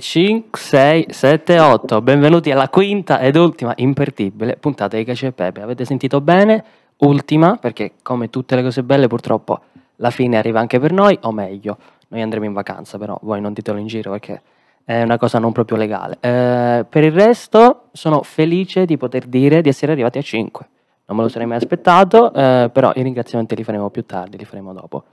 5, 6, 7, 8. Benvenuti alla quinta ed ultima imperdibile puntata di Cacio e Pepe. Avete sentito bene? Ultima, perché come tutte le cose belle purtroppo la fine arriva anche per noi, o meglio, noi andremo in vacanza, però voi non ditelo in giro perché è una cosa non proprio legale. Eh, per il resto sono felice di poter dire di essere arrivati a 5. Non me lo sarei mai aspettato, eh, però i ringraziamenti li faremo più tardi, li faremo dopo.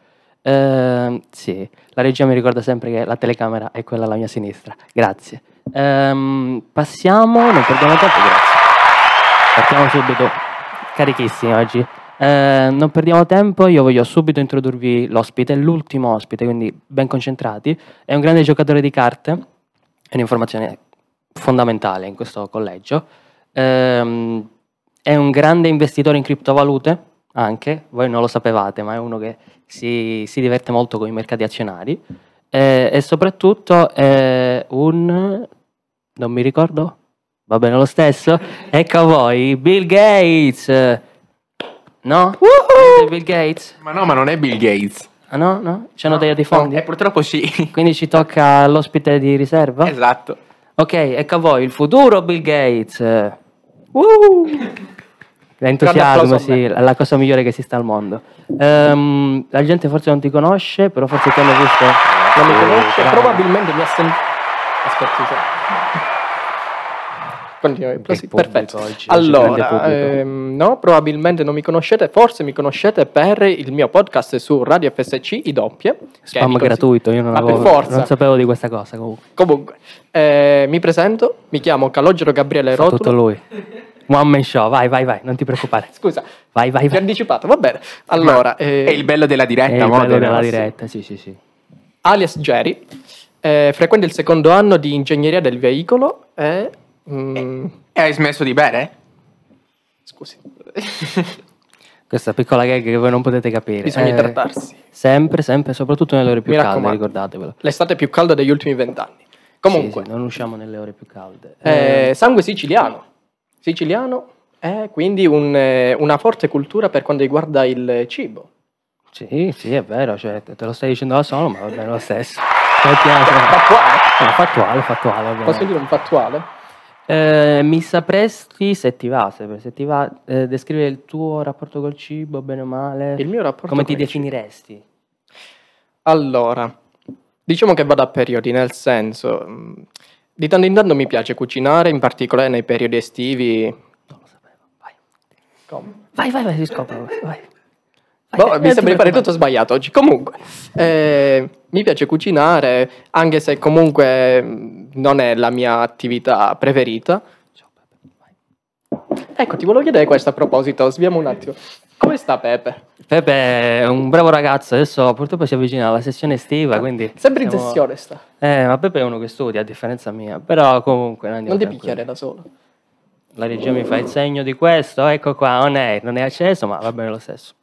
Eh, sì, la regia mi ricorda sempre che la telecamera è quella alla mia sinistra. Grazie. Ehm, passiamo, non perdiamo tempo, grazie. Partiamo subito, carichissimi oggi. Eh, non perdiamo tempo, io voglio subito introdurvi l'ospite, l'ultimo ospite, quindi ben concentrati. È un grande giocatore di carte, è un'informazione fondamentale in questo collegio. Ehm, è un grande investitore in criptovalute, anche, voi non lo sapevate, ma è uno che si, si diverte molto con i mercati azionari eh, e soprattutto è un... non mi ricordo? Va bene lo stesso? Ecco a voi, Bill Gates! No? Siete Bill Gates? Ma no, ma non è Bill Gates. Ah no? No? Ci hanno tagliato i fondi? Eh, purtroppo sì. Quindi ci tocca l'ospite di riserva? esatto. Ok, ecco a voi, il futuro Bill Gates! Uh! L'entusiasmo, sì, è la cosa migliore che esista al mondo. Ehm, la gente forse non ti conosce, però forse ti hanno visto. Non mi conosce, bravo. probabilmente mi ha sentito. Aspetta, secondo. Continui, sì, perfetto. oggi, Allora, ehm, no, probabilmente non mi conoscete, forse mi conoscete per il mio podcast su Radio FSC, I Doppie. Spam gratuito, io non, avevo- non sapevo di questa cosa comunque. Comunque, eh, mi presento, mi chiamo Calogero Gabriele Fa tutto Rotulo. lui. One man show, vai, vai, vai, non ti preoccupare. Scusa, Vai, vai, ti ho vai. anticipato, va bene. Allora, eh, È il bello della È diretta, il mo, bello della diretta, sì, sì, sì. alias Jerry, eh, frequenta il secondo anno di ingegneria del veicolo e... mm, E hai smesso di bere? Scusi, Questa piccola gag che voi non potete capire. bisogna Eh, idratarsi. Sempre, sempre, soprattutto nelle ore più Mi calde, ricordatevelo. L'estate più calda degli ultimi vent'anni. Comunque, Sì, sì, non usciamo nelle ore più calde. eh, sangue siciliano. Siciliano è quindi un, eh, una forte cultura per quanto riguarda il cibo. Sì, sì, è vero, cioè, te lo stai dicendo da solo, ma va bene lo stesso. Mi piace. Fattuale. No, fattuale, fattuale. ovviamente. Posso dire un fattuale? Eh, mi sapresti, se ti va, se, se ti va, eh, descrivere il tuo rapporto col cibo, bene o male? Il mio rapporto Come ti il cibo. definiresti? Allora, diciamo che vado a periodi, nel senso, mm, di tanto in tanto mi piace cucinare, in particolare nei periodi estivi. Non lo sapevo, vai. Come? Vai, vai, vai, si scopre, vai. vai. Boh, Eh, mi eh, sembra di fare preoccupare. tutto sbagliato oggi. Comunque, eh, mi piace cucinare, anche se comunque mm, non è la mia attività preferita. Ecco, ti volevo chiedere questo a proposito, sviamo un attimo. Come sta Pepe? Pepe è un bravo ragazzo, adesso purtroppo si avvicina alla sessione estiva, quindi... Sempre in siamo- sessione sta. Eh, ma Pepe è uno che studia, a differenza mia, però comunque... andiamo Non ti picchiare da solo. La regia mi fa il segno di questo, ecco qua, on air, non è acceso, ma va bene lo stesso.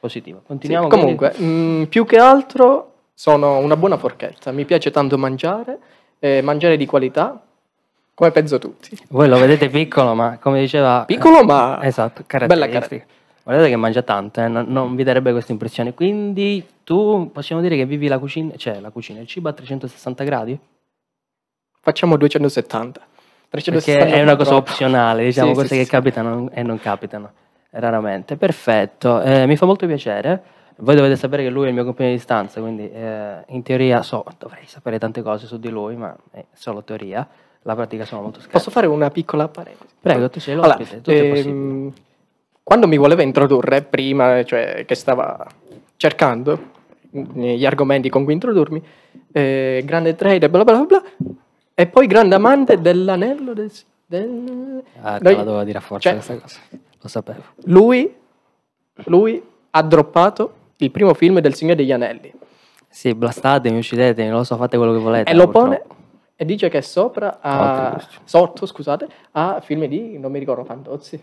Positivo. Sì, Continuiamo. quindi? comunque, mm, più che altro sono una buona forchetta. Mi piace tanto mangiare, eh, mangiare di qualità, come penso tutti. Voi lo vedete piccolo, ma come diceva... Piccolo, ma Esatto, bella caratteristica. Guardate che mangia tanto, eh, non, non vi darebbe questa impressione. Quindi tu possiamo dire che vivi la cucina, cioè la cucina, il cibo a 360 gradi? facciamo 270. 360 Perché è una cosa troppo. opzionale, diciamo, Sì, cose sì, che sì. capitano e non capitano raramente. Perfetto, eh, mi fa molto piacere. Voi dovete sapere che lui è il mio compagno di stanza, quindi eh, in teoria so, dovrei sapere tante cose su di lui, ma è solo teoria. La pratica sono molto scarsa. Posso fare una piccola parentesi? Prego, tu sei Allora, l'ospite, tutto è possibile. Quando mi voleva introdurre, prima, cioè che stava cercando gli argomenti con cui introdurmi, eh, grande trader, bla bla bla bla, e poi grande amante dell'anello del... del- Ah, te Noi- la dovevo dire a forza cioè, questa cosa. Lo sapevo. lui, lui ha droppato il primo film del Signore degli Anelli Sì, blastatemi, uccidetemi, non lo so, fate quello che volete. e lo purtroppo. pone e dice che sopra ha, Altri gusti. sotto, scusate, ha film di, non mi ricordo, Fantozzi.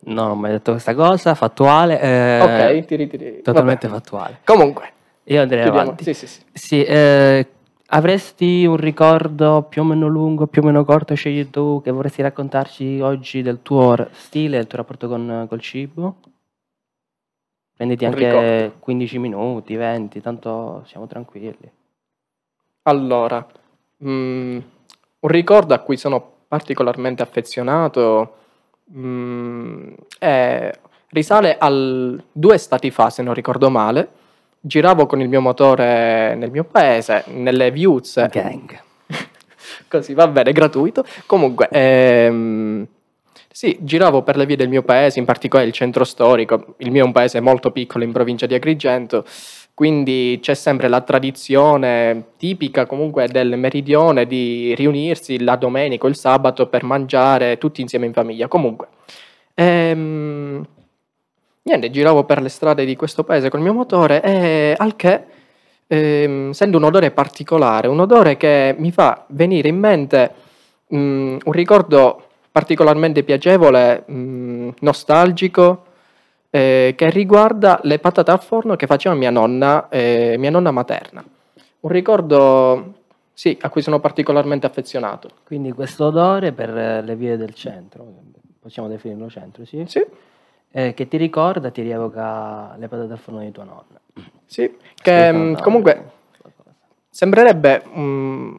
No, non mi hai detto questa cosa, fattuale. eh, ok, ti ritiri. Totalmente vabbè. fattuale. Comunque, Io andrei chiudiamo. avanti. Sì, sì, sì. Sì, eh, avresti un ricordo più o meno lungo, più o meno corto, scegli tu, che vorresti raccontarci oggi del tuo stile, del tuo rapporto con, col cibo? Prenditi Un anche ricordo. 15 minuti, 20, tanto siamo tranquilli. Allora, mm, un ricordo a cui sono particolarmente affezionato mm, è- risale al due stati fa, se non ricordo male. Giravo con il mio motore nel mio paese, nelle Viuzze. Gang. Così va bene, gratuito. Comunque, ehm, sì, giravo per le vie del mio paese, in particolare il centro storico. Il mio è un paese molto piccolo in provincia di Agrigento, quindi c'è sempre la tradizione tipica comunque del meridione di riunirsi la domenica o il sabato per mangiare tutti insieme in famiglia. Comunque, ehm, niente, giravo per le strade di questo paese col mio motore e al che ehm, sento un odore particolare, un odore che mi fa venire in mente mm, un ricordo particolarmente piacevole, mm, nostalgico, eh, che riguarda le patate al forno che faceva mia nonna, eh, mia nonna materna. Un ricordo, sì, a cui sono particolarmente affezionato. Quindi questo odore per eh, le vie del centro, possiamo definirlo centro, sì? Sì, Eh, che ti ricorda, ti rievoca le patate al forno di tua nonna. sì, che mm, comunque sembrerebbe, mm,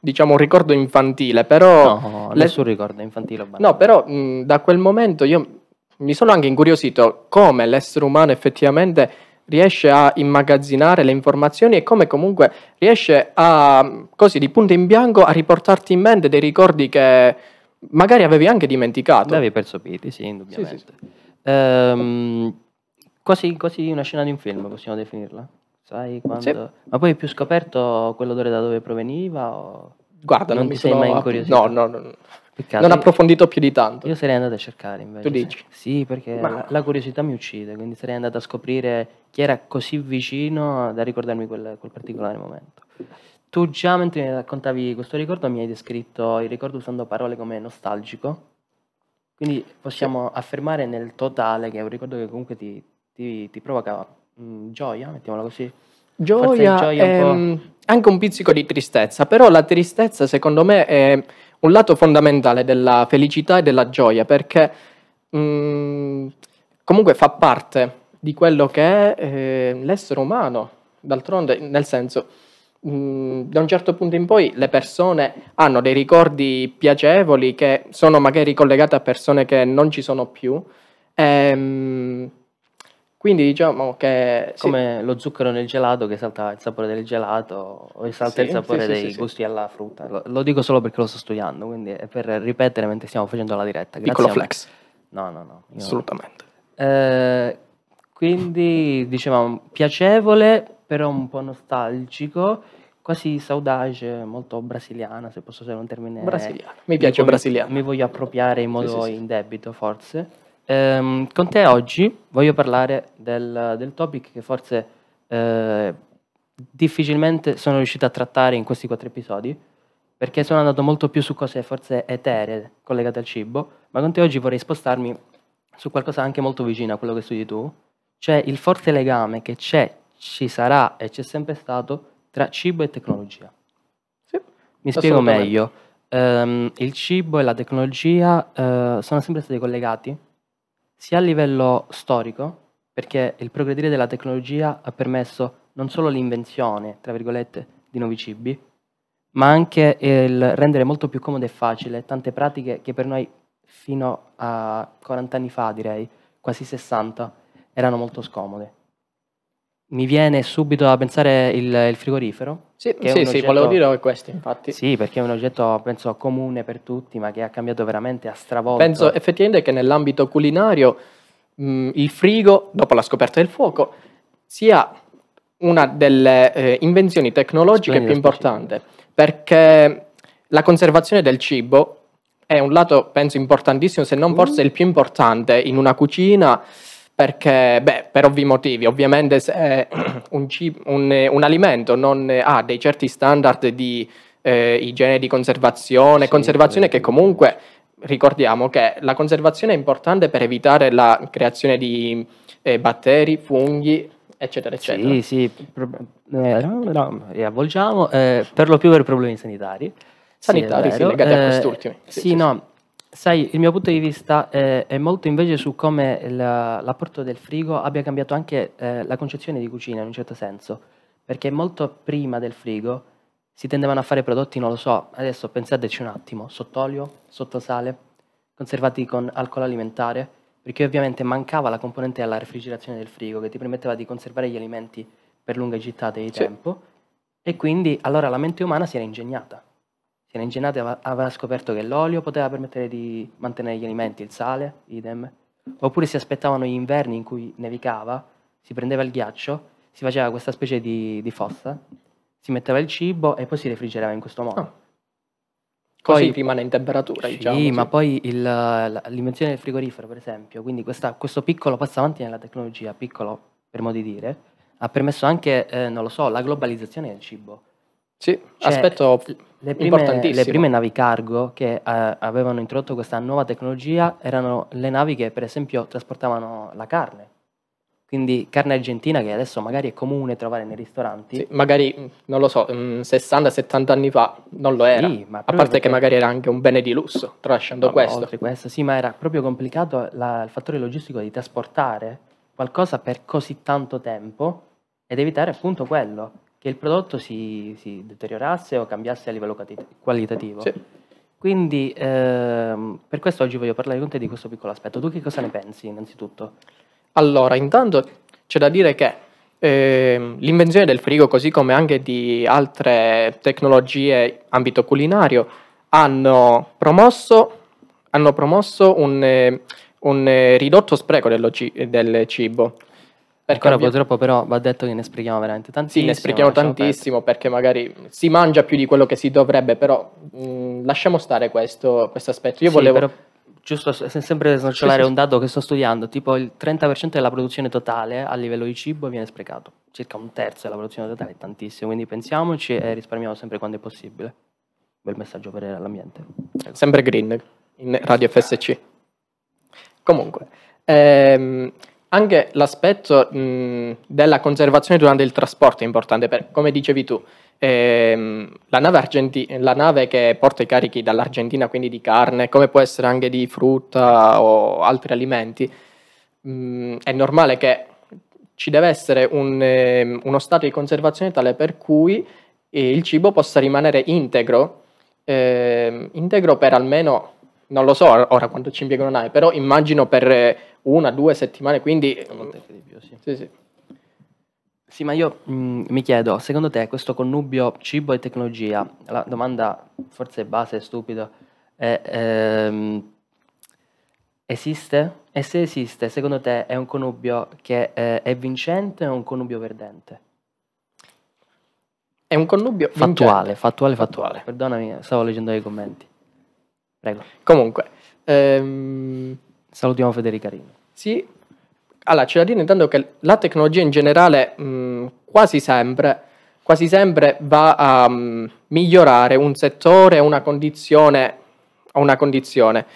diciamo, un ricordo infantile, però... No, le- nessun ricordo infantile banale. No, però mh, da quel momento io mi sono anche incuriosito come l'essere umano effettivamente riesce a immagazzinare le informazioni e come comunque riesce a, così di punto in bianco, a riportarti in mente dei ricordi che magari avevi anche dimenticato. L'avevi percepiti, sì, indubbiamente. Ehm, quasi, quasi una scena di un film, possiamo definirla? Sai quando... Sì. Ma poi hai più scoperto quell'odore da dove proveniva? O... Guarda, non, Non mi ti sei mai incuriosito? No, no, no. Peccato. Non approfondito più di tanto. Io sarei andato a cercare invece. Tu sì. dici? Sì, perché Ma- la, la curiosità mi uccide, quindi sarei andato a scoprire chi era così vicino da ricordarmi quel, quel particolare momento. Tu già mentre mi raccontavi questo ricordo mi hai descritto il ricordo usando parole come nostalgico, quindi possiamo affermare nel totale che è un ricordo che comunque ti, ti- ti provoca mm, gioia, mettiamola così. Gioia, gioia un ehm, anche un pizzico di tristezza, però la tristezza secondo me è un lato fondamentale della felicità e della gioia, perché mm, comunque fa parte di quello che è eh, l'essere umano, d'altronde, nel senso, mm, da un certo punto in poi le persone hanno dei ricordi piacevoli che sono magari collegate a persone che non ci sono più. Ehm, quindi diciamo che sì. Come lo zucchero nel gelato che salta il sapore del gelato o salta Sì, il sapore sì, dei gusti alla frutta. Lo, lo dico solo perché lo sto studiando, quindi è per ripetere mentre stiamo facendo la diretta. Grazie piccolo flex, No, no, no. assolutamente. Eh, quindi dicevamo piacevole, però un po' nostalgico, quasi saudade, molto brasiliana, se posso usare un termine. Brasiliano. Mi piace voglio- brasiliano. Mi voglio appropriare in modo indebito, forse. Ehm, con te oggi voglio parlare del, del topic che forse eh, difficilmente sono riuscito a trattare in questi quattro episodi, perché sono andato molto più su cose forse eteree collegate al cibo, ma con te oggi vorrei spostarmi su qualcosa anche molto vicino a quello che studi tu, cioè il forte legame che c'è, ci sarà e c'è sempre stato tra cibo e tecnologia. Sì, Mi spiego meglio. Ehm, il cibo e la tecnologia eh, sono sempre stati collegati sia a livello storico, perché il progredire della tecnologia ha permesso non solo l'invenzione, tra virgolette, di nuovi cibi, ma anche il rendere molto più comodo e facile tante pratiche che per noi fino a 40 anni fa, direi, quasi 60, erano molto scomode. Mi viene subito da pensare il, il frigorifero, Sì, sì, un sì, oggetto- volevo dire questo, infatti. sì, perché è un oggetto, penso, comune per tutti, ma che ha cambiato veramente, ha stravolto. Penso effettivamente che nell'ambito culinario mh, il frigo, dopo la scoperta del fuoco, sia una delle eh, invenzioni tecnologiche Splendida più importanti, perché la conservazione del cibo è un lato, penso, importantissimo, se non forse il più importante in una cucina, perché, beh, per ovvi motivi, ovviamente se un, cib- un, eh, un alimento non eh, ha dei certi standard di eh, igiene di conservazione, Sì, conservazione che sì. comunque ricordiamo che la conservazione è importante per evitare la creazione di eh, batteri, funghi, eccetera, eccetera. Sì, sì, pro- eh, no, riavvolgiamo, eh, per lo più per problemi sanitari. Sanitari, sì, vero. legati a Eh, quest'ultimi. Sì, Sì, sì, no, sai, il mio punto di vista è, è molto invece su come la- l'apporto del frigo abbia cambiato anche eh, la concezione di cucina in un certo senso, perché molto prima del frigo si tendevano a fare prodotti, non lo so, adesso pensateci un attimo, sott'olio, sottosale, conservati con alcol alimentare, perché ovviamente mancava la componente della refrigerazione del frigo che ti permetteva di conservare gli alimenti per lunghe gittate di Sì. tempo e quindi allora la mente umana si era ingegnata. E aveva- scoperto che l'olio poteva permettere di mantenere gli alimenti, il sale, idem. Oppure si aspettavano gli inverni in cui nevicava, si prendeva il ghiaccio, si faceva questa specie di, di fossa, si metteva il cibo e poi si refrigerava in questo modo. Ah, Così Poi- rimane in temperatura, Sì, diciamo. ma poi il- l'invenzione del frigorifero, per esempio, quindi questa- questo piccolo passo avanti nella tecnologia, piccolo per modo di dire, ha permesso anche, eh, non lo so, la globalizzazione del cibo. Sì, Cioè, aspetto Le prime, importantissimo. le prime navi cargo che eh, avevano introdotto questa nuova tecnologia erano le navi che, per esempio, trasportavano la carne. Quindi carne argentina che adesso magari è comune trovare nei ristoranti. Sì, magari, mh, non lo so, mh, 60-70 anni fa non lo era. Sì, ma a parte che magari era anche un bene di lusso, tralasciando No, questo. Oltre questo, sì, ma era proprio complicato la- il fattore logistico di trasportare qualcosa per così tanto tempo ed evitare appunto quello, che il prodotto si, si deteriorasse o cambiasse a livello qualitativo. Sì. Quindi ehm, per questo oggi voglio parlare con te di questo piccolo aspetto. Tu che cosa ne pensi innanzitutto? Allora, intanto c'è da dire che ehm, l'invenzione del frigo, così come anche di altre tecnologie ambito culinario, hanno promosso, hanno promosso un, eh, un, eh, ridotto spreco del cibo. Perché Ancora ovvia- purtroppo però va detto che ne sprechiamo veramente Sì, tantissimo. ne sprechiamo tantissimo perché magari si mangia più di quello che si dovrebbe, però mh, lasciamo stare questo, questo aspetto. Io Sì, volevo... però, giusto se- sempre snocciolare Sì, sì, un dato che sto studiando, tipo il 30% della produzione totale a livello di cibo viene sprecato, circa un terzo della produzione totale tantissimo, quindi pensiamoci e risparmiamo sempre quando è possibile. Bel messaggio per l'ambiente. Prego. Sempre green in Radio FSC. Comunque, ehm, anche l'aspetto mh, della conservazione durante il trasporto è importante, per- come dicevi tu, ehm, la, nave argenti- la nave che porta i carichi dall'Argentina, quindi di carne, come può essere anche di frutta o altri alimenti, mh, è normale che ci deve essere un, ehm, uno stato di conservazione tale per cui il cibo possa rimanere integro ehm, integro per almeno, non lo so ora quanto ci impiega una nave, però immagino per eh, una, due settimane, quindi... Più, sì. Sì, sì. Sì, ma io mh, mi chiedo, secondo te questo connubio cibo e tecnologia, la domanda forse base è stupido, è, ehm, esiste? E se esiste, secondo te è un connubio che eh, è vincente o un connubio perdente? È un connubio Fattuale, fattuale, fattuale. Fattuale. Perdonami, stavo leggendo i commenti. Prego. Comunque, ehm, Salutiamo Federica Rini. sì, allora c'è da dire intanto che la tecnologia in generale mh, quasi sempre, quasi sempre va a mh, migliorare un settore, una condizione, una condizione.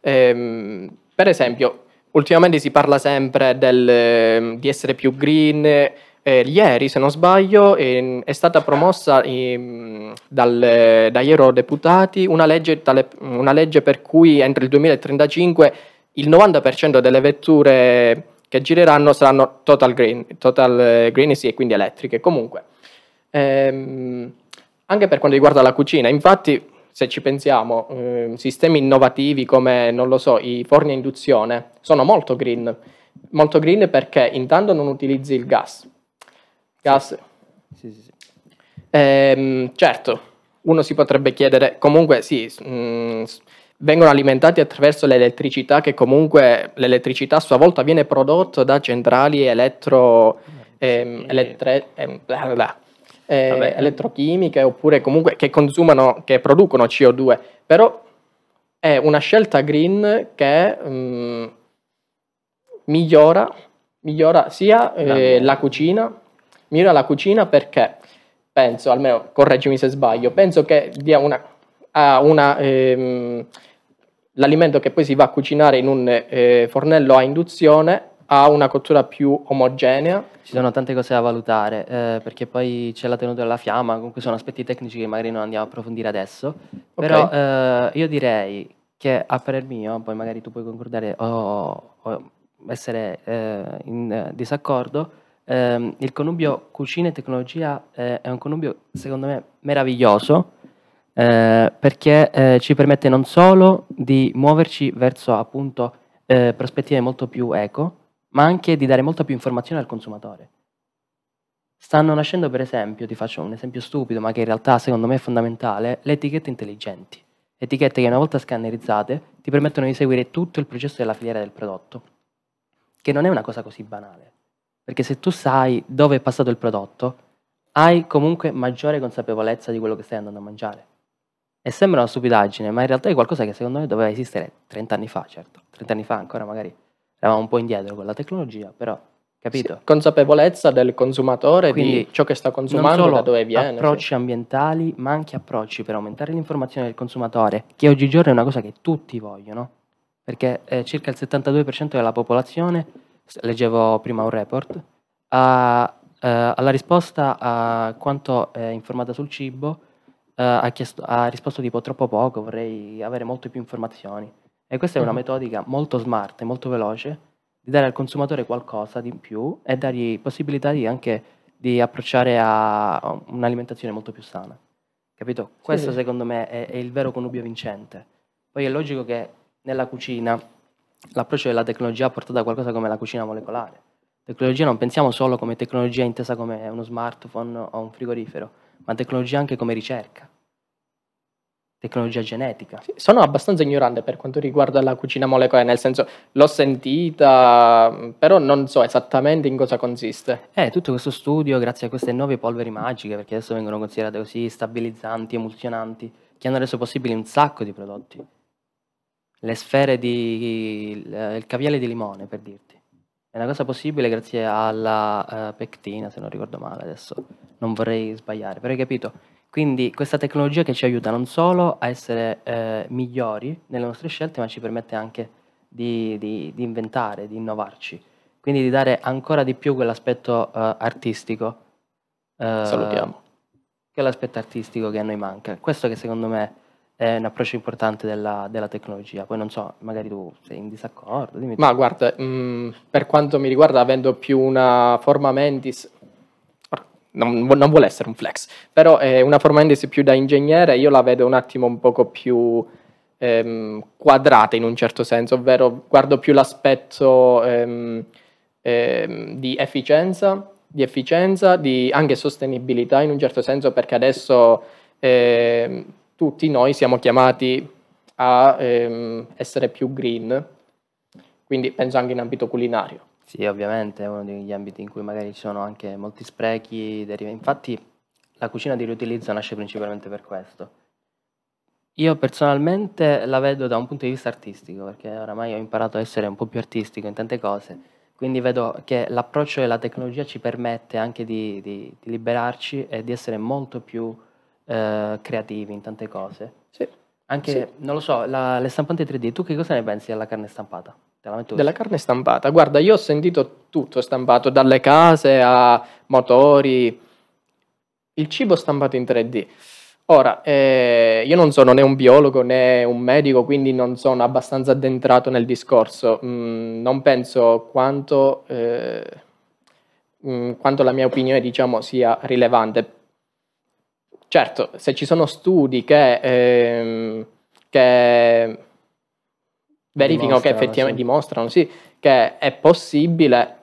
Ehm, per esempio, ultimamente si parla sempre del, di essere più green. Eh, ieri, se non sbaglio, ehm, è stata promossa ehm, dal- dagli eurodeputati una legge, tale- una legge per cui entro il 2035 il 90% delle vetture che gireranno saranno total green, total eh, green sì, e quindi elettriche. Comunque, ehm, anche per quanto riguarda la cucina, infatti, se ci pensiamo, ehm, sistemi innovativi come, non lo so, i forni a induzione sono molto green. Molto green perché intanto non utilizzi il gas. Gas, Sì, sì, sì. Ehm, certo, uno si potrebbe chiedere, comunque sì, mh, s- vengono alimentati attraverso l'elettricità che comunque l'elettricità a sua volta viene prodotta da centrali elettro, ehm, elettre- ehm, bla bla bla, eh, elettrochimiche oppure comunque che consumano, che producono CO2, però è una scelta green che mh, migliora, migliora sia eh, la cucina, migliora la cucina perché penso, almeno correggimi se sbaglio, penso che dia una, una, ehm, l'alimento che poi si va a cucinare in un eh, fornello a induzione ha una cottura più omogenea. Ci sono tante cose da valutare, eh, perché poi c'è la tenuta della fiamma, comunque sono aspetti tecnici che magari non andiamo a approfondire adesso. Però eh, io direi che a parer mio, poi magari tu puoi concordare o, o essere eh, in eh, disaccordo, ehm, il connubio cucina e tecnologia eh, è un connubio secondo me meraviglioso eh, perché eh, ci permette non solo di muoverci verso appunto eh, prospettive molto più eco, ma anche di dare molta più informazione al consumatore. Stanno nascendo per esempio, ti faccio un esempio stupido ma che in realtà secondo me è fondamentale, le etichette intelligenti. Etichette che una volta scannerizzate ti permettono di seguire tutto il processo della filiera del prodotto, che non è una cosa così banale, perché se tu sai dove è passato il prodotto, hai comunque maggiore consapevolezza di quello che stai andando a mangiare. E sembra una stupidaggine, ma in realtà è qualcosa che secondo me doveva esistere 30 anni fa, certo. 30 anni fa ancora magari eravamo un po' indietro con la tecnologia, però, capito? Sì, consapevolezza del consumatore Quindi, di ciò che sta consumando, da dove viene. approcci sì. ambientali, ma anche approcci per aumentare l'informazione del consumatore, che oggigiorno è una cosa che tutti vogliono, perché eh, circa il 72% della popolazione, leggevo prima un report, ha, eh, alla risposta a quanto è informata sul cibo, eh, ha, chiesto- ha risposto tipo troppo poco, vorrei avere molte più informazioni. E questa è una Mhm. metodica molto smart e molto veloce di dare al consumatore qualcosa di più e dargli possibilità di anche di approcciare a un'alimentazione molto più sana. Capito? Questo sì. secondo me è, è il vero connubio vincente. Poi è logico che nella cucina l'approccio della tecnologia ha portato a qualcosa come la cucina molecolare. Tecnologia non pensiamo solo come tecnologia intesa come uno smartphone o un frigorifero, ma tecnologia anche come ricerca, tecnologia genetica. Sì, Sono abbastanza ignorante per quanto riguarda la cucina molecolare, nel senso l'ho sentita, però non so esattamente in cosa consiste. Eh, tutto questo studio, grazie a queste nuove polveri magiche, perché adesso vengono considerate così stabilizzanti, emulsionanti, che hanno reso possibili un sacco di prodotti. Le sfere di... il il caviale di limone, per dirti. È una cosa possibile grazie alla eh, pectina, se non ricordo male adesso. Non vorrei sbagliare, però hai capito? Quindi questa tecnologia che ci aiuta non solo a essere eh, migliori nelle nostre scelte, ma ci permette anche di, di- di inventare, di innovarci. Quindi di dare ancora di più quell'aspetto eh, artistico. eh, Salutiamo. Che è l'aspetto artistico che a noi manca. Questo che secondo me è un approccio importante della, della tecnologia. Poi non so, magari tu sei in disaccordo. Dimmi. Ma guarda, mh, per quanto mi riguarda, avendo più una forma mentis, non, non vuole essere un flex, però è una forma mentis più da ingegnere, io la vedo un attimo un poco più ehm, quadrata in un certo senso, ovvero guardo più l'aspetto ehm, ehm, di efficienza, di efficienza, di anche sostenibilità in un certo senso, perché adesso ehm, tutti noi siamo chiamati a ehm, essere più green, quindi penso anche in ambito culinario. Sì, ovviamente è uno degli ambiti in cui magari ci sono anche molti sprechi. deriva- Infatti la cucina di riutilizzo nasce principalmente per questo. Io personalmente la vedo da un punto di vista artistico, perché oramai ho imparato a essere un po' più artistico in tante cose, quindi vedo che l'approccio della tecnologia ci permette anche di, di- di liberarci e di essere molto più eh, creativi in tante cose. Sì. Anche, non lo so, la- le stampanti 3D, tu che cosa ne pensi della carne stampata? Della carne stampata, guarda, io ho sentito tutto stampato, dalle case a motori, il cibo stampato in 3D. Ora, eh, io non sono né un biologo né un medico, quindi non sono abbastanza addentrato nel discorso. Mm, non penso quanto, eh, mm, quanto la mia opinione, diciamo, sia rilevante. Certo, se ci sono studi che, ehm, che verificano che effettivamente sì. dimostrano sì, che è possibile,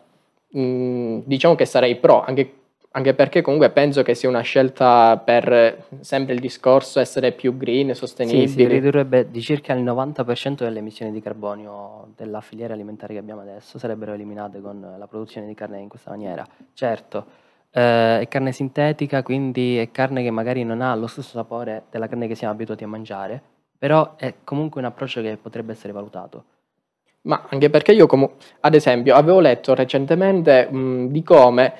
mh, diciamo che sarei pro, anche, anche perché comunque penso che sia una scelta per sempre il discorso essere più green, Sì, si ridurrebbe di circa il 90% delle emissioni di carbonio della filiera alimentare che abbiamo adesso, sarebbero eliminate con la produzione di carne in questa maniera. Certo, eh, è carne sintetica, quindi è carne che magari non ha lo stesso sapore della carne che siamo abituati a mangiare, però è comunque un approccio che potrebbe essere valutato. Ma anche perché io, comu- ad esempio, avevo letto recentemente mh, di come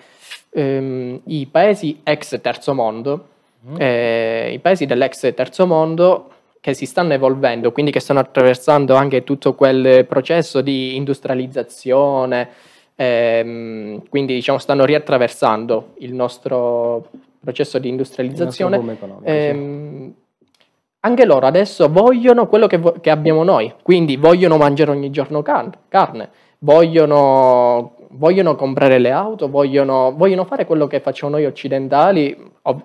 ehm, i paesi ex terzo mondo, eh, i paesi dell'ex terzo mondo che si stanno evolvendo, quindi che stanno attraversando anche tutto quel processo di industrializzazione, ehm, quindi diciamo stanno riattraversando il nostro processo di industrializzazione. economico, sì. Ehm, anche loro adesso vogliono quello che, vo- che abbiamo noi, quindi vogliono mangiare ogni giorno can- carne, vogliono vogliono comprare le auto, vogliono, vogliono fare quello che facciamo noi occidentali, ov-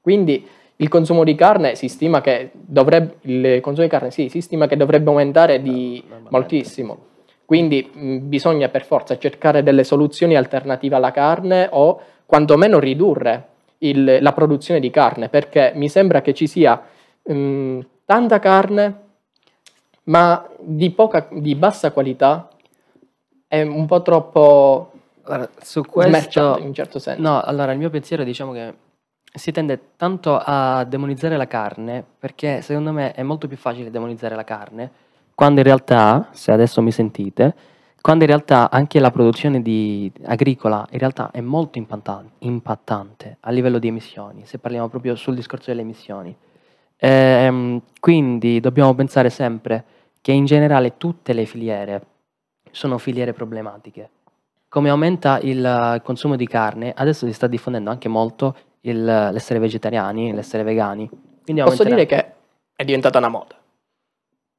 quindi il consumo di carne si stima che dovrebbe, il consumo di carne sì, si stima che dovrebbe aumentare di moltissimo. Quindi mh, bisogna per forza cercare delle soluzioni alternative alla carne o quantomeno ridurre il- la produzione di carne, perché mi sembra che ci sia mh, tanta carne, ma di, poca, di bassa qualità è un po' troppo Allora, su questo... in un certo senso. No, allora il mio pensiero diciamo che si tende tanto a demonizzare la carne perché secondo me è molto più facile demonizzare la carne quando in realtà, se adesso mi sentite, quando in realtà anche la produzione di- agricola in realtà è molto impattan- impattante a livello di emissioni, se parliamo proprio sul discorso delle emissioni. Ehm, quindi dobbiamo pensare sempre che in generale tutte le filiere sono filiere problematiche. Come aumenta il consumo di carne, adesso si sta diffondendo anche molto il- l'essere vegetariani, l'essere vegani. Quindi Posso aumenterà- dire che è diventata una moda.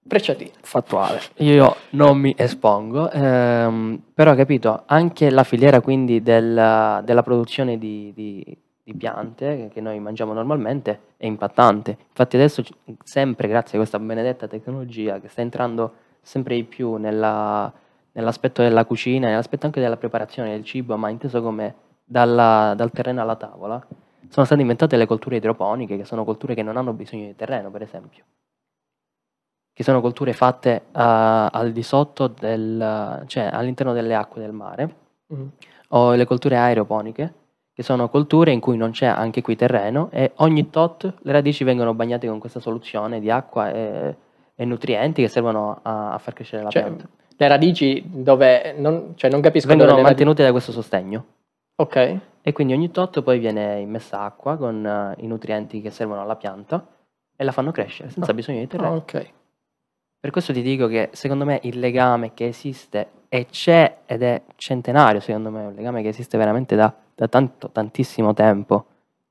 Frecciatina. fattuale. Io non mi espongo, ehm, però capito, anche la filiera quindi del- della produzione di, di- di piante che noi mangiamo normalmente è impattante. Infatti adesso sempre grazie a questa benedetta tecnologia che sta entrando sempre di più nella- nell'aspetto della cucina, nell'aspetto anche della preparazione del cibo, ma inteso come dalla- dal terreno alla tavola, sono state inventate le colture idroponiche, che sono colture che non hanno bisogno di terreno, per esempio che sono colture fatte eh, al di sotto del, cioè all'interno delle acque del mare, Mm. o le colture aeroponiche, che sono colture in cui non c'è anche qui terreno e ogni tot le radici vengono bagnate con questa soluzione di acqua e, e nutrienti che servono a, a far crescere la Cioè, pianta. le radici dove non, cioè non capisco Vengono mantenute da questo sostegno radici- Ok. e quindi ogni tot poi viene immessa acqua con eh, i nutrienti che servono alla pianta e la fanno crescere senza Ah. bisogno di terreno. ok. Per questo ti dico che secondo me il legame che esiste e c'è ed è centenario, secondo me, un legame che esiste veramente da, da tanto, tantissimo tempo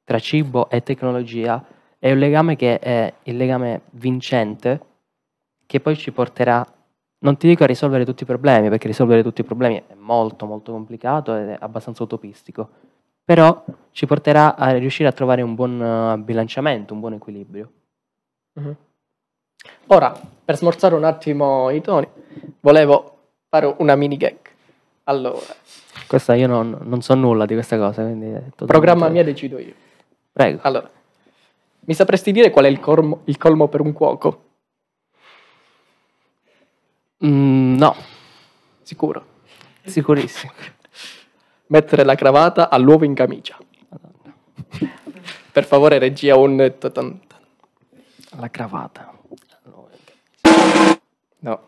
tra cibo e tecnologia, è un legame che è il legame vincente che poi ci porterà, non ti dico a risolvere tutti i problemi, perché risolvere tutti i problemi è molto molto complicato ed è abbastanza utopistico, però ci porterà a riuscire a trovare un buon eh, bilanciamento, un buon equilibrio. Mhm. Ora, per smorzare un attimo i toni, volevo fare una mini gag. Allora, Questa io non, non so nulla di questa cosa, quindi programma mia decido io. Prego. Allora, mi sapresti dire qual è il, cormo- il colmo per un cuoco? Mm, no, Sicuro. sicurissimo. Mettere la cravatta all'uovo in camicia. Per favore, regia un... La cravatta. No.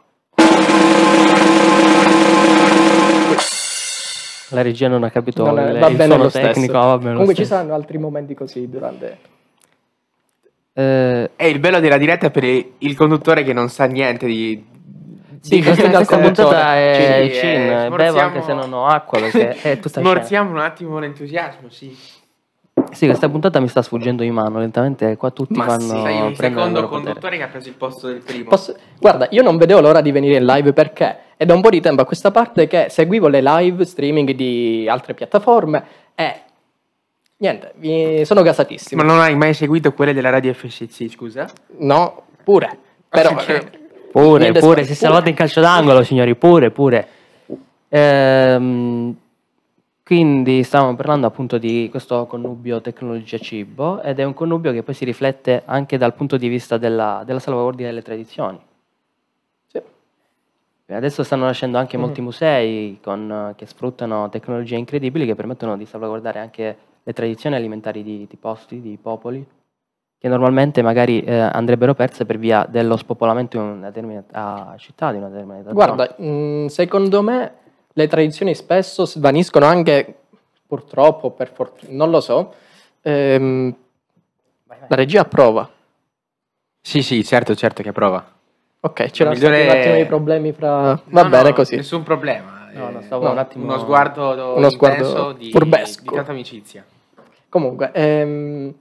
La regia non ha capito Non è- il, va il bene suono lo tecnico. ah, va bene lo Comunque ci saranno altri momenti così durante... Eh, È il bello della diretta per il conduttore che non sa niente di... sì, questa, questa conduttore. puntata è cin, eh, bevo anche se non ho acqua perché è tutta scena. Smorziamo un attimo l'entusiasmo, sì. Sì, questa puntata mi sta sfuggendo di mano, lentamente qua tutti Ma vanno sì, Sei un secondo loro potere. conduttore che ha preso il posto del primo. Posso- Guarda, io non vedevo l'ora di venire in live perché è da un po' di tempo a questa parte che seguivo le live streaming di altre piattaforme e niente, mi sono gasatissimo. Ma non hai mai seguito quelle della radio FCC, scusa? No, pure. Però eh, Pure, pure, si è salvato in calcio d'angolo, signori, pure, pure. Ehm, quindi stavamo parlando appunto di questo connubio tecnologia-cibo ed è un connubio che poi si riflette anche dal punto di vista della, della salvaguardia delle tradizioni. Sì. Adesso stanno nascendo anche Mhm. molti musei con- che sfruttano tecnologie incredibili che permettono di salvaguardare anche le tradizioni alimentari di, di posti, di popoli, che normalmente magari eh, andrebbero perse per via dello spopolamento in una determinata città, di una determinata zona. Guarda, mh, secondo me le tradizioni spesso svaniscono anche, purtroppo, per fortuna, non lo so. Ehm, Vai, vai. la regia approva. Sì, sì, certo, certo che prova. Ok, c'erano Migliore- stati un attimo di problemi fra... Va No, bene no, così. Nessun problema. No, eh, no, stavo no, un attimo... Uno sguardo, Uno sguardo di, furbesco. di tanta amicizia. Comunque, ehm,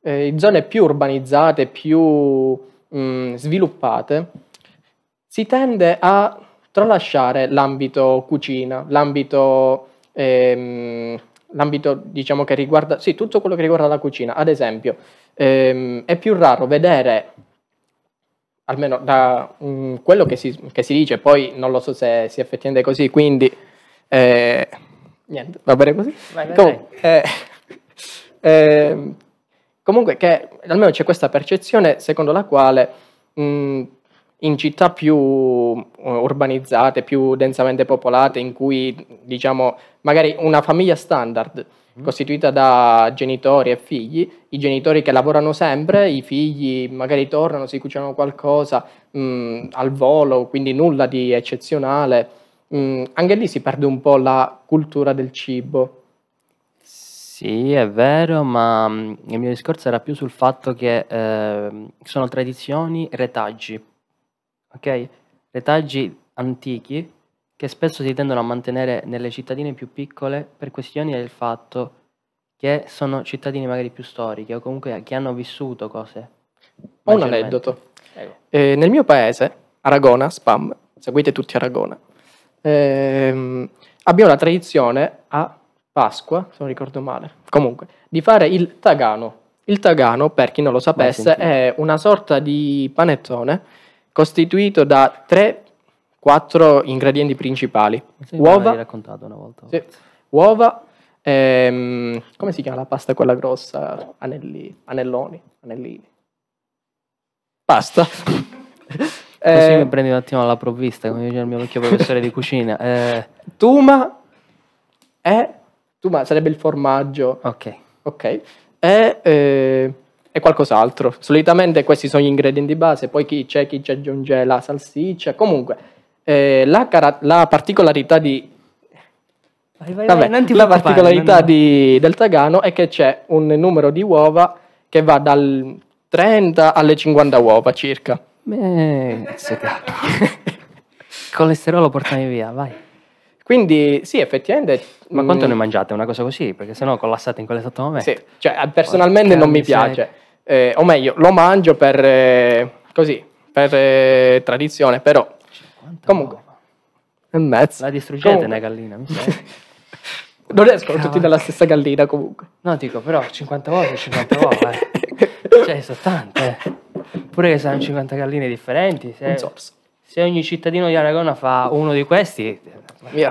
eh, in zone più urbanizzate, più mh, sviluppate, si tende a tralasciare l'ambito cucina, l'ambito, ehm, l'ambito diciamo che riguarda, sì, tutto quello che riguarda la cucina. Ad esempio, ehm, è più raro vedere, almeno da mm, quello che si, che si dice, poi non lo so se sia effettivamente così, quindi eh, niente, va bene così. Vai, vai, Comunque, eh, ehm, comunque che almeno c'è questa percezione secondo la quale mh, in città più uh, urbanizzate, più densamente popolate, in cui diciamo magari una famiglia standard costituita da genitori e figli, i genitori che lavorano sempre, i figli magari tornano, si cucinano qualcosa mh, al volo, quindi nulla di eccezionale. Mh, anche lì si perde un po' la cultura del cibo. Sì, è vero, ma mm, il mio discorso era più sul fatto che ehm, sono tradizioni, retaggi, ok? Retaggi antichi che spesso si tendono a mantenere nelle cittadine più piccole per questioni del fatto che sono cittadine magari più storiche o comunque che hanno vissuto cose. Ho un aneddoto. Eh, nel mio paese, Aragona, spam, seguite tutti Aragona, ehm, abbiamo la tradizione a Pasqua, se non ricordo male, comunque, di fare il tagano. Il tagano, per chi non lo sapesse, è una sorta di panettone costituito da 3-4 ingredienti principali. Me Uova, raccontato una volta. sì, uova, ehm, come si chiama la pasta quella grossa? Anelli, anelloni, anellini. Pasta. Così Eh, mi prendi un attimo alla provvista, come dice il mio vecchio professore di cucina. Eh, Tuma è Tuma sarebbe il formaggio, ok. ok? E, eh, e qualcos'altro. Solitamente questi sono gli ingredienti base, poi chi c'è chi ci aggiunge la salsiccia. Comunque, eh, la, cara- la particolarità di Vai, vai, Vabbè, vai, la particolarità non- di- del tagano è che c'è un numero di uova che va dal 30 alle 50 uova circa. Eh, che- Colesterolo portami via, vai. Quindi sì, effettivamente... Ma quanto mm, ne mangiate? Una cosa così? Perché sennò collassate in quell'esatto momento. Sì, cioè personalmente Porca non mi piace, Eh, o meglio, lo mangio per eh, così, per eh, tradizione, però 50 comunque e mezzo. La distruggete Comunque. una gallina, mi sa. non escono tutti dalla stessa gallina comunque. No, dico, però 50 uova sono 50 uova, eh. Cioè, sono tante. eh. Pure che saranno 50 galline differenti. Se, se ogni cittadino di Aragona fa uno di questi, Via.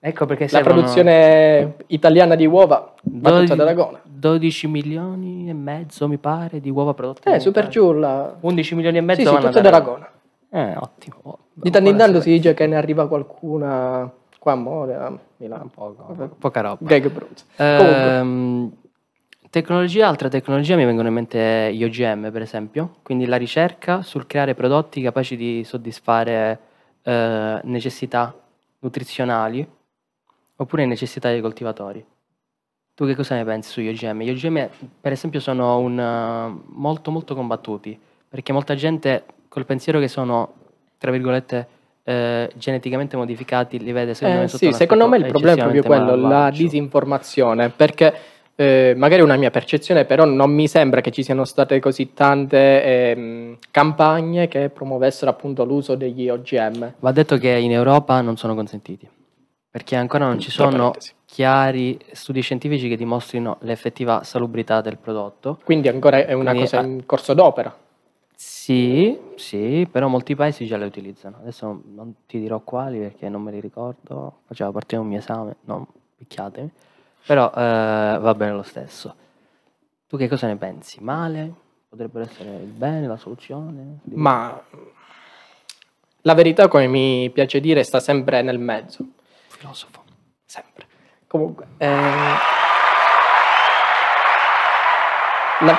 Ecco perché La servono produzione italiana di uova va tutta ad Aragona. 12 milioni e mezzo, mi pare, di uova prodotte. Eh, super Italia. giù la... 11 milioni e mezzo Sì, sì, tutto ad Aragona. Eh, ottimo. Oh, Di tanto in tanto si dice che ne arriva qualcuna qua a Mode, a Milano. Poco- poca roba. Gag. Comunque, Ehm, tecnologia, altra tecnologia mi vengono in mente gli OGM, per esempio, quindi la ricerca sul creare prodotti capaci di soddisfare eh, necessità nutrizionali oppure necessità dei coltivatori. Tu che cosa ne pensi sugli OGM? Gli OGM, per esempio, sono un, eh, molto molto combattuti perché molta gente col pensiero che sono, tra virgolette, eh, geneticamente modificati li vede secondo eh, me sotto sì, secondo me il problema è proprio quello, la disinformazione, perché eh, magari è una mia percezione, però non mi sembra che ci siano state così tante ehm, campagne che promuovessero appunto l'uso degli OGM. Va detto che in Europa non sono consentiti, perché ancora non ci sono chiari studi scientifici che dimostrino l'effettiva salubrità del prodotto. Quindi ancora è una Quindi, cosa in corso d'opera. Sì, sì, però molti paesi già le utilizzano. Adesso non, ti dirò quali perché non me li ricordo, faceva parte di un mio esame, non picchiatemi. Però eh, va bene lo stesso. Tu che cosa ne pensi? Male? Potrebbero essere il bene, la soluzione? Ma la verità, come mi piace dire, sta sempre nel mezzo. Filosofo. Sempre. Comunque, ehm, la-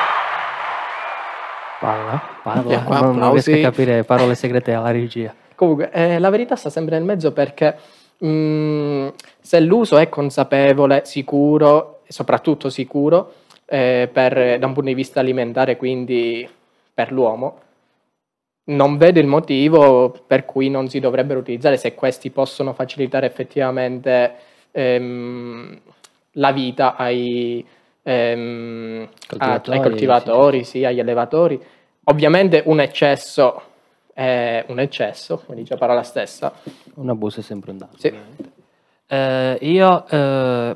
Parla, parla. Qua non, non riesco a capire parole segrete alla regia. comunque, eh, la verità sta sempre nel mezzo perché mm, se l'uso è consapevole, sicuro, e soprattutto sicuro, eh, per- da un punto di vista alimentare, quindi per l'uomo, non vedo il motivo per cui non si dovrebbero utilizzare se questi possono facilitare effettivamente ehm, la vita ai, ehm, a- ai Coltivatori, coltivatori, sì, agli allevatori. Ovviamente un eccesso è un eccesso, quindi già parola stessa. Un abuso è sempre un danno. Sì. Eh, io eh,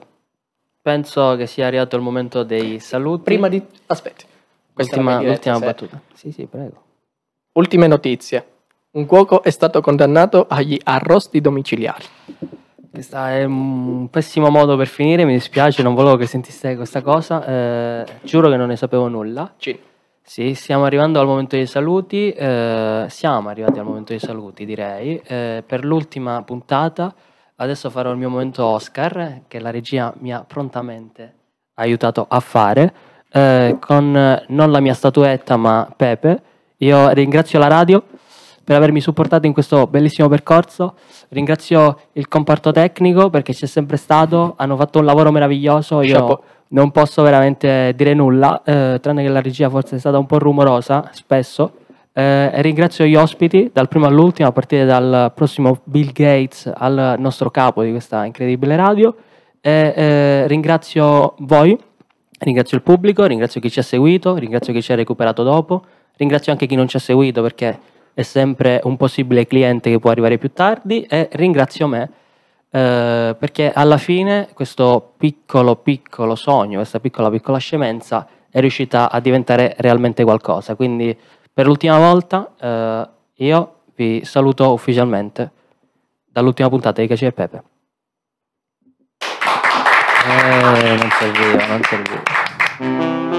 penso che sia arrivato il momento dei saluti. Prima di... aspetti. Questa la L'ultima, l'ultima battuta. Sì, sì, prego. Ultime notizie. Un cuoco è stato condannato agli arrosti domiciliari. Questo è un pessimo modo per finire, mi dispiace, non volevo che sentiste questa cosa. eh, giuro che non ne sapevo nulla. Cin. Sì, stiamo arrivando al momento dei saluti. eh, siamo arrivati al momento dei saluti, direi. Eh, per l'ultima puntata, adesso farò il mio momento Oscar, che la regia mi ha prontamente aiutato a fare, eh, con non la mia statuetta, ma Pepe. Io ringrazio la radio per avermi supportato in questo bellissimo percorso. Ringrazio il comparto tecnico perché c'è sempre stato, hanno fatto un lavoro meraviglioso. Io Chapeau. non posso veramente dire nulla, eh, tranne che la regia forse è stata un po' rumorosa spesso. Eh, ringrazio gli ospiti dal primo all'ultimo, a partire dal prossimo Bill Gates al nostro capo di questa incredibile radio. E, eh, ringrazio voi, ringrazio il pubblico, ringrazio chi ci ha seguito, ringrazio chi ci ha recuperato dopo, ringrazio anche chi non ci ha seguito perché è sempre un possibile cliente che può arrivare più tardi e ringrazio me eh, perché alla fine questo piccolo piccolo sogno, questa piccola piccola scemenza è riuscita a diventare realmente qualcosa. Quindi per l'ultima volta eh, io vi saluto ufficialmente dall'ultima puntata di Caci e Pepe. Eh, non serviva, non serviva.